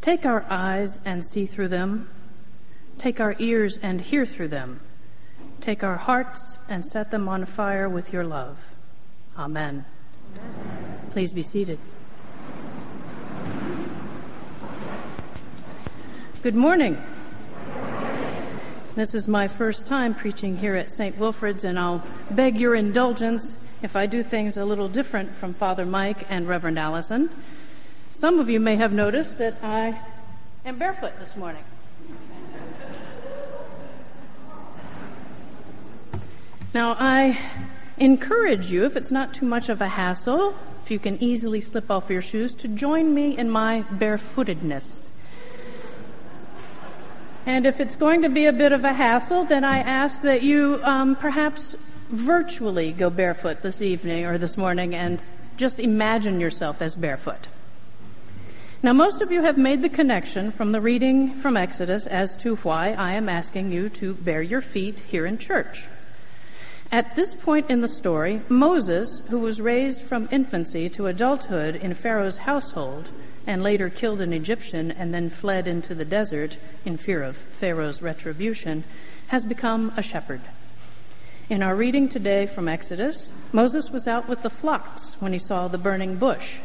Take our eyes and see through them. Take our ears and hear through them. Take our hearts and set them on fire with your love. Amen. Amen. Please be seated. Good morning. This is my first time preaching here at St. Wilfrid's, and I'll beg your indulgence if I do things a little different from Father Mike and Reverend Allison. Some of you may have noticed that I am barefoot this morning. Now, I encourage you, if it's not too much of a hassle, if you can easily slip off your shoes, to join me in my barefootedness. And if it's going to be a bit of a hassle, then I ask that you um, perhaps virtually go barefoot this evening or this morning and just imagine yourself as barefoot. Now, most of you have made the connection from the reading from Exodus as to why I am asking you to bare your feet here in church. At this point in the story, Moses, who was raised from infancy to adulthood in Pharaoh's household, and later killed an Egyptian and then fled into the desert in fear of Pharaoh's retribution, has become a shepherd. In our reading today from Exodus, Moses was out with the flocks when he saw the burning bush.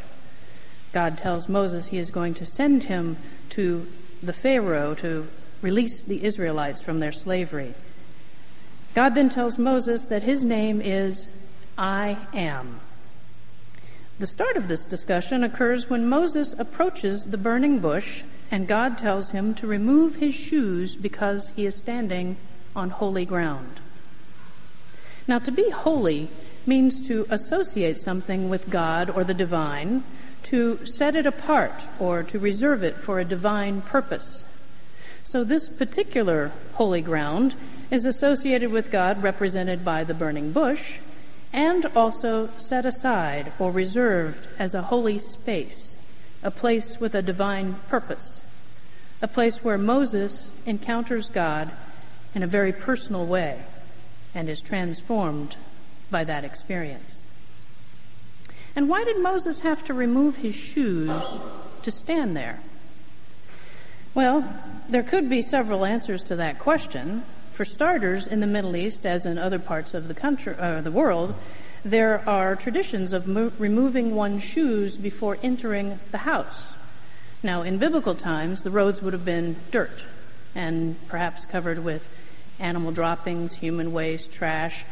God tells Moses he is going to send him to the Pharaoh to release the Israelites from their slavery. God then tells Moses that his name is I am. The start of this discussion occurs when Moses approaches the burning bush and God tells him to remove his shoes because he is standing on holy ground. Now, to be holy means to associate something with God or the divine, to set it apart or to reserve it for a divine purpose. So, this particular holy ground is associated with God, represented by the burning bush, and also set aside or reserved as a holy space, a place with a divine purpose, a place where Moses encounters God in a very personal way and is transformed by that experience. And why did Moses have to remove his shoes to stand there? Well, there could be several answers to that question. For starters, in the Middle East, as in other parts of the country, uh, the world, there are traditions of mo- removing one's shoes before entering the house. Now, in biblical times, the roads would have been dirt and perhaps covered with animal droppings, human waste, trash,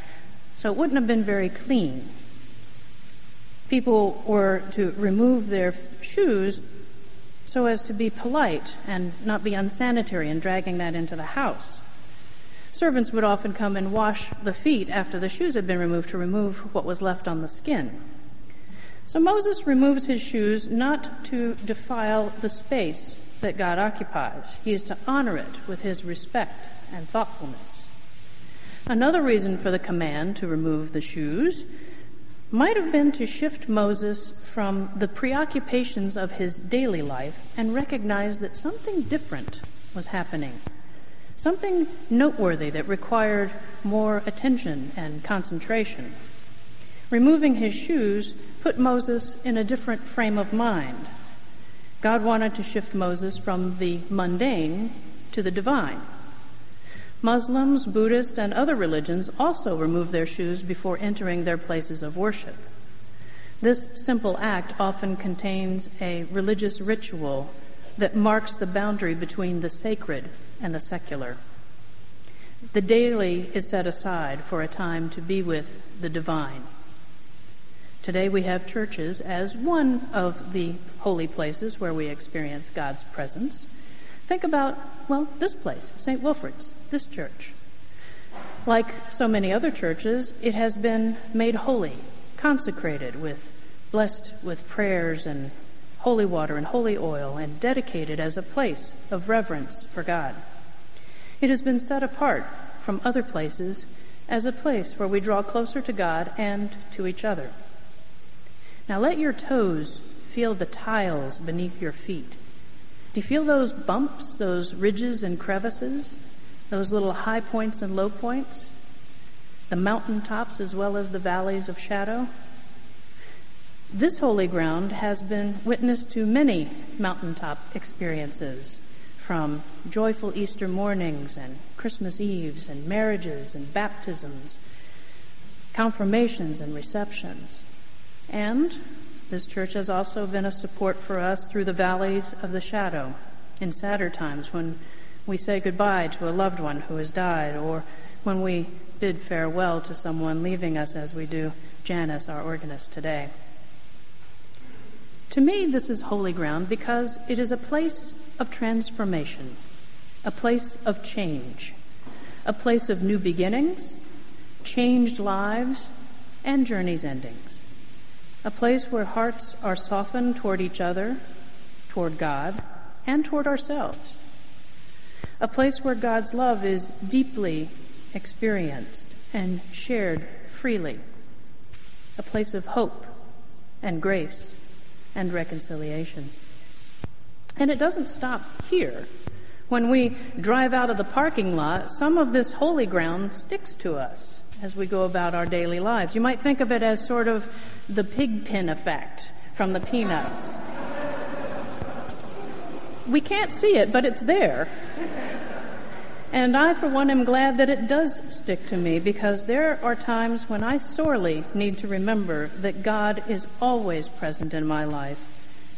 so it wouldn't have been very clean. People were to remove their shoes so as to be polite and not be unsanitary in dragging that into the house. Servants would often come and wash the feet after the shoes had been removed to remove what was left on the skin. So Moses removes his shoes not to defile the space that God occupies. He is to honor it with his respect and thoughtfulness. Another reason for the command to remove the shoes might have been to shift Moses from the preoccupations of his daily life and recognize that something different was happening something noteworthy that required more attention and concentration. Removing his shoes put Moses in a different frame of mind. God wanted to shift Moses from the mundane to the divine. Muslims, Buddhists, and other religions also remove their shoes before entering their places of worship. This simple act often contains a religious ritual that marks the boundary between the sacred and the secular. The daily is set aside for a time to be with the divine. Today we have churches as one of the holy places where we experience God's presence. Think about, well, this place, St. Wilfrid's, this church. Like so many other churches, it has been made holy, consecrated with blessed with prayers and holy water and holy oil and dedicated as a place of reverence for God. It has been set apart from other places as a place where we draw closer to God and to each other. Now let your toes feel the tiles beneath your feet. Do you feel those bumps, those ridges and crevices, those little high points and low points? The mountain tops as well as the valleys of shadow? This holy ground has been witness to many mountaintop experiences, from joyful Easter mornings and Christmas Eves and marriages and baptisms, confirmations and receptions. And this church has also been a support for us through the valleys of the shadow in sadder times when we say goodbye to a loved one who has died or when we bid farewell to someone leaving us as we do Janice, our organist, today. To me, this is holy ground because it is a place of transformation, a place of change, a place of new beginnings, changed lives, and journeys endings. A place where hearts are softened toward each other, toward God, and toward ourselves. A place where God's love is deeply experienced and shared freely. A place of hope and grace and reconciliation. And it doesn't stop here. When we drive out of the parking lot, some of this holy ground sticks to us as we go about our daily lives. You might think of it as sort of the pig pen effect from the Peanuts. We can't see it, but it's there. And I, for one, am glad that it does stick to me because there are times when I sorely need to remember that God is always present in my life.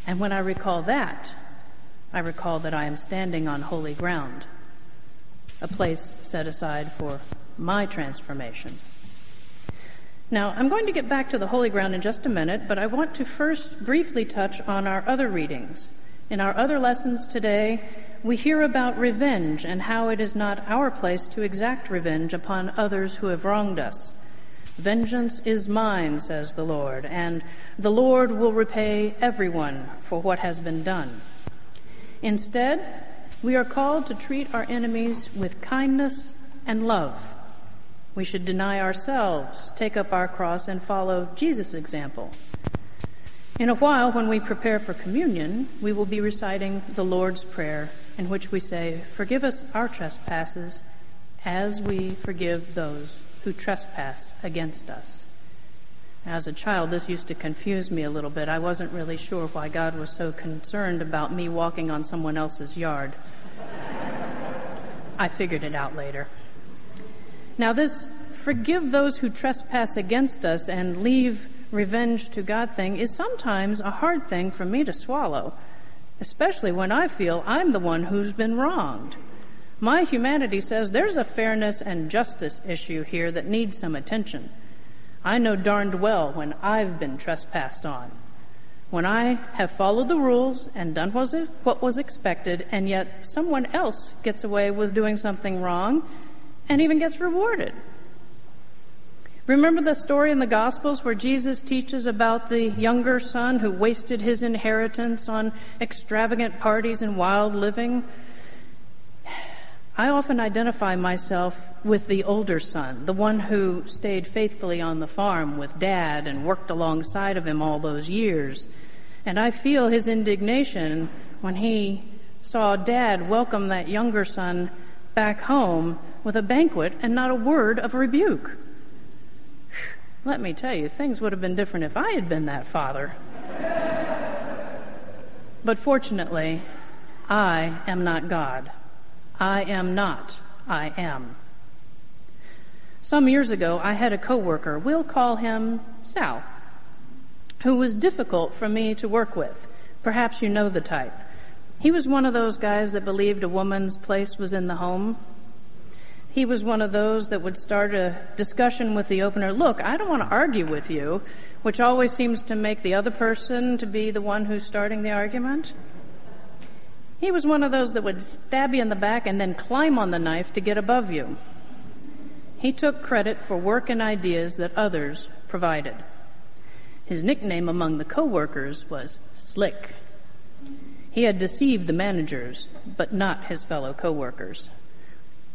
And when I recall that, I recall that I am standing on holy ground, a place set aside for my transformation. Now, I'm going to get back to the holy ground in just a minute, but I want to first briefly touch on our other readings. In our other lessons today, we hear about revenge and how it is not our place to exact revenge upon others who have wronged us. Vengeance is mine, says the Lord, and the Lord will repay everyone for what has been done. Instead, we are called to treat our enemies with kindness and love. We should deny ourselves, take up our cross, and follow Jesus' example. In a while, when we prepare for communion, we will be reciting the Lord's Prayer in which we say, Forgive us our trespasses as we forgive those who trespass against us. As a child, this used to confuse me a little bit. I wasn't really sure why God was so concerned about me walking on someone else's yard. I figured it out later. Now, this forgive those who trespass against us and leave revenge to God thing is sometimes a hard thing for me to swallow especially when I feel I'm the one who's been wronged. My humanity says there's a fairness and justice issue here that needs some attention. I know darned well when I've been trespassed on. When I have followed the rules and done what was expected, and yet someone else gets away with doing something wrong and even gets rewarded. Remember the story in the Gospels where Jesus teaches about the younger son who wasted his inheritance on extravagant parties and wild living? I often identify myself with the older son, the one who stayed faithfully on the farm with dad and worked alongside of him all those years. And I feel his indignation when he saw dad welcome that younger son back home with a banquet and not a word of rebuke. Let me tell you, things would have been different if I had been that father. but fortunately, I am not God. I am not. I am. Some years ago, I had a coworker, we'll call him Sal, who was difficult for me to work with. Perhaps you know the type. He was one of those guys that believed a woman's place was in the home he was one of those that would start a discussion with the opener. Look, I don't want to argue with you, which always seems to make the other person to be the one who's starting the argument. He was one of those that would stab you in the back and then climb on the knife to get above you. He took credit for work and ideas that others provided. His nickname among the coworkers was Slick. He had deceived the managers, but not his fellow coworkers.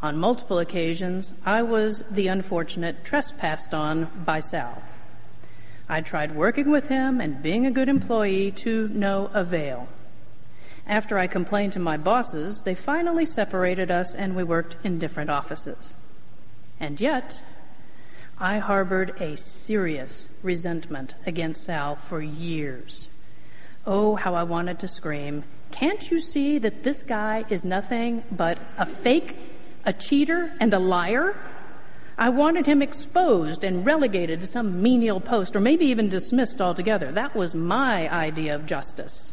On multiple occasions, I was the unfortunate trespassed on by Sal. I tried working with him and being a good employee to no avail. After I complained to my bosses, they finally separated us and we worked in different offices. And yet, I harbored a serious resentment against Sal for years. Oh, how I wanted to scream. Can't you see that this guy is nothing but a fake, a cheater, and a liar? I wanted him exposed and relegated to some menial post, or maybe even dismissed altogether. That was my idea of justice.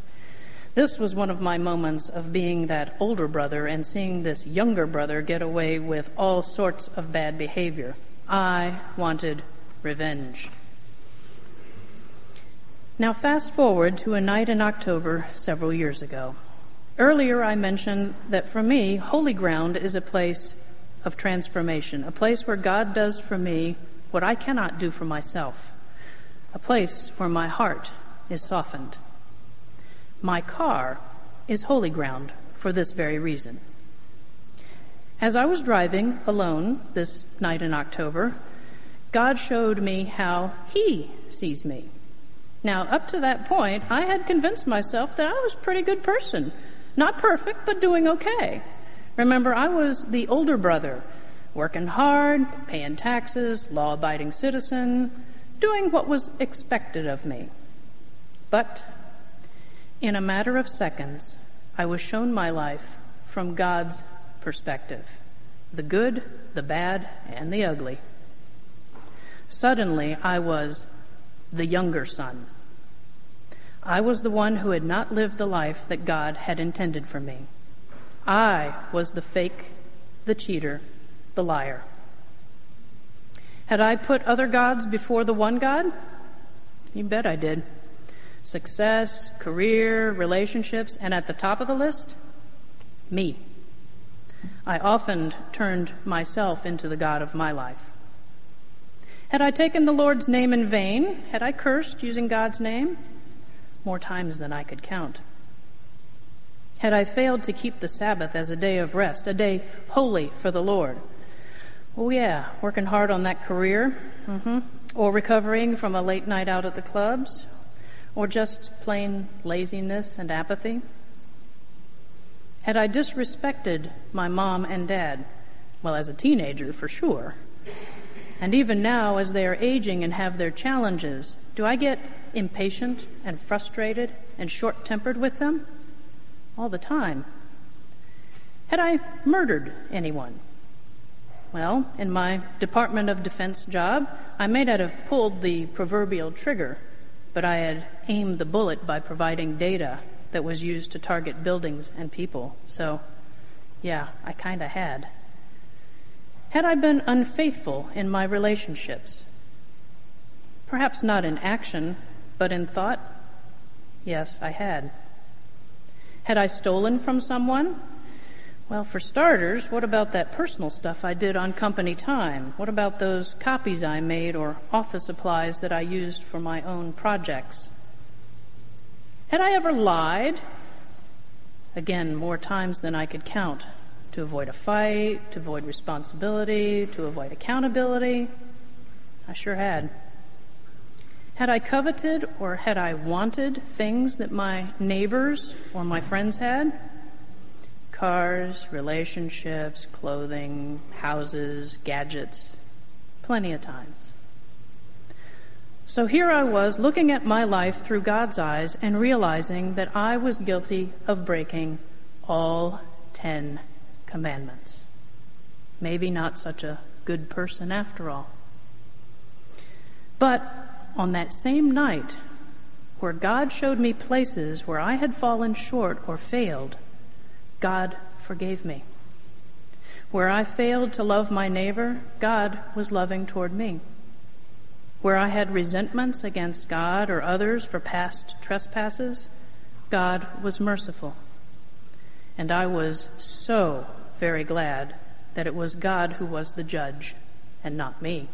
This was one of my moments of being that older brother and seeing this younger brother get away with all sorts of bad behavior. I wanted revenge. Now, fast forward to a night in October several years ago. Earlier, I mentioned that for me, Holy Ground is a place of transformation, a place where God does for me what I cannot do for myself, a place where my heart is softened. My car is holy ground for this very reason. As I was driving alone this night in October, God showed me how He sees me. Now, up to that point, I had convinced myself that I was a pretty good person. Not perfect, but doing okay. Remember, I was the older brother, working hard, paying taxes, law abiding citizen, doing what was expected of me. But in a matter of seconds, I was shown my life from God's perspective the good, the bad, and the ugly. Suddenly, I was the younger son. I was the one who had not lived the life that God had intended for me. I was the fake, the cheater, the liar. Had I put other gods before the one God? You bet I did. Success, career, relationships, and at the top of the list, me. I often turned myself into the God of my life. Had I taken the Lord's name in vain? Had I cursed using God's name? More times than I could count. Had I failed to keep the Sabbath as a day of rest, a day holy for the Lord? Oh, yeah, working hard on that career, mm-hmm. or recovering from a late night out at the clubs, or just plain laziness and apathy? Had I disrespected my mom and dad? Well, as a teenager, for sure. And even now, as they are aging and have their challenges, do I get impatient and frustrated and short tempered with them? All the time. Had I murdered anyone? Well, in my Department of Defense job, I may not have pulled the proverbial trigger, but I had aimed the bullet by providing data that was used to target buildings and people. So, yeah, I kind of had. Had I been unfaithful in my relationships? Perhaps not in action, but in thought, yes, I had. Had I stolen from someone? Well, for starters, what about that personal stuff I did on company time? What about those copies I made or office supplies that I used for my own projects? Had I ever lied? Again, more times than I could count. To avoid a fight, to avoid responsibility, to avoid accountability. I sure had. Had I coveted or had I wanted things that my neighbors or my friends had? Cars, relationships, clothing, houses, gadgets, plenty of times. So here I was looking at my life through God's eyes and realizing that I was guilty of breaking all ten commandments. Maybe not such a good person after all. But on that same night where God showed me places where I had fallen short or failed, God forgave me. Where I failed to love my neighbor, God was loving toward me. Where I had resentments against God or others for past trespasses, God was merciful. And I was so very glad that it was God who was the judge and not me.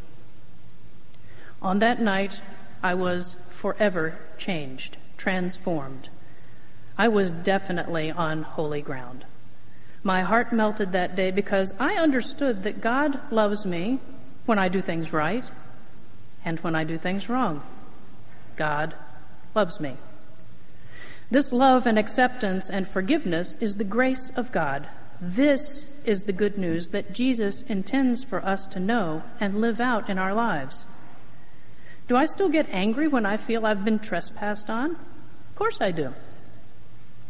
On that night, I was forever changed, transformed. I was definitely on holy ground. My heart melted that day because I understood that God loves me when I do things right and when I do things wrong. God loves me. This love and acceptance and forgiveness is the grace of God. This is the good news that Jesus intends for us to know and live out in our lives. Do I still get angry when I feel I've been trespassed on? Of course I do.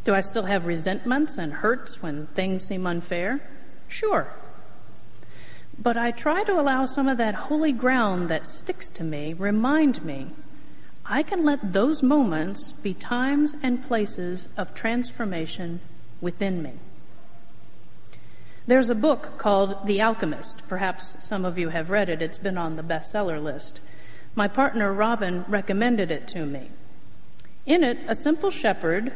Do I still have resentments and hurts when things seem unfair? Sure. But I try to allow some of that holy ground that sticks to me remind me I can let those moments be times and places of transformation within me. There's a book called The Alchemist. Perhaps some of you have read it. It's been on the bestseller list. My partner Robin recommended it to me. In it, a simple shepherd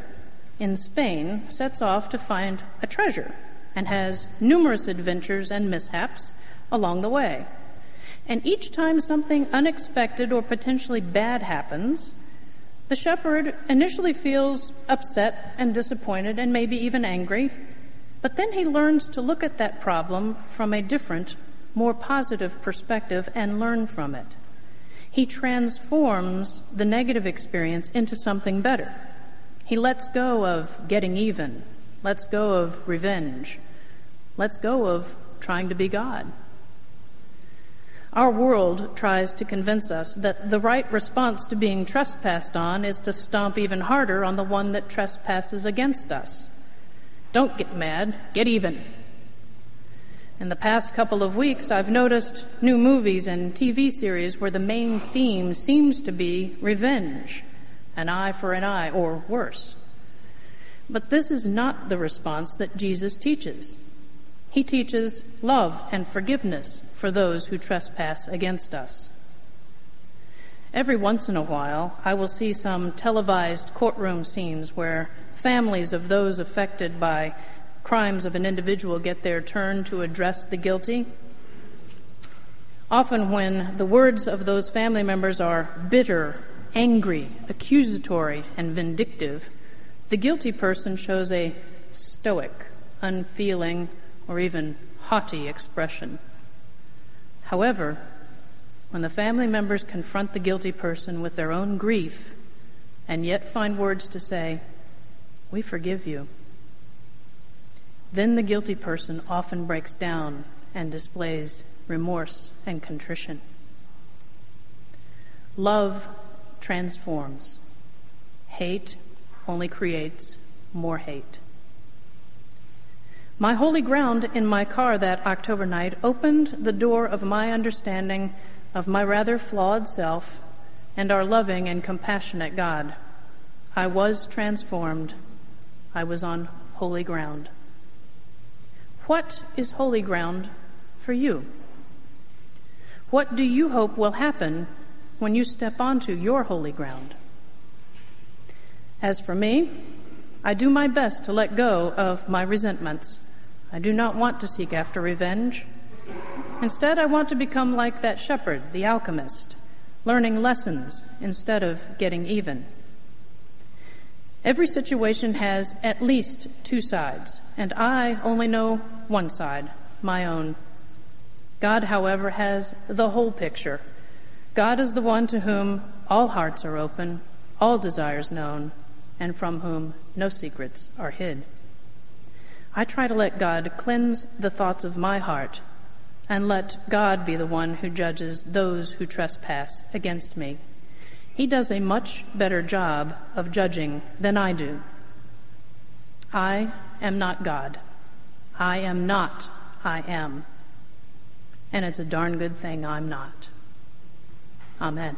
in Spain sets off to find a treasure and has numerous adventures and mishaps along the way. And each time something unexpected or potentially bad happens, the shepherd initially feels upset and disappointed and maybe even angry, but then he learns to look at that problem from a different, more positive perspective and learn from it. He transforms the negative experience into something better. He lets go of getting even, lets go of revenge, lets go of trying to be God. Our world tries to convince us that the right response to being trespassed on is to stomp even harder on the one that trespasses against us. Don't get mad, get even. In the past couple of weeks, I've noticed new movies and TV series where the main theme seems to be revenge an eye for an eye, or worse. But this is not the response that Jesus teaches. He teaches love and forgiveness for those who trespass against us. Every once in a while, I will see some televised courtroom scenes where families of those affected by crimes of an individual get their turn to address the guilty. Often, when the words of those family members are bitter, angry, accusatory, and vindictive, the guilty person shows a stoic, unfeeling, or even haughty expression. However, when the family members confront the guilty person with their own grief and yet find words to say, We forgive you, then the guilty person often breaks down and displays remorse and contrition. Love transforms. Hate only creates more hate. My holy ground in my car that October night opened the door of my understanding of my rather flawed self and our loving and compassionate God. I was transformed. I was on holy ground. What is holy ground for you? What do you hope will happen when you step onto your holy ground? As for me, I do my best to let go of my resentments I do not want to seek after revenge. Instead, I want to become like that shepherd, the alchemist, learning lessons instead of getting even. Every situation has at least two sides, and I only know one side, my own. God, however, has the whole picture. God is the one to whom all hearts are open, all desires known, and from whom no secrets are hid. I try to let God cleanse the thoughts of my heart and let God be the one who judges those who trespass against me. He does a much better job of judging than I do. I am not God. I am not I am. And it's a darn good thing I'm not. Amen.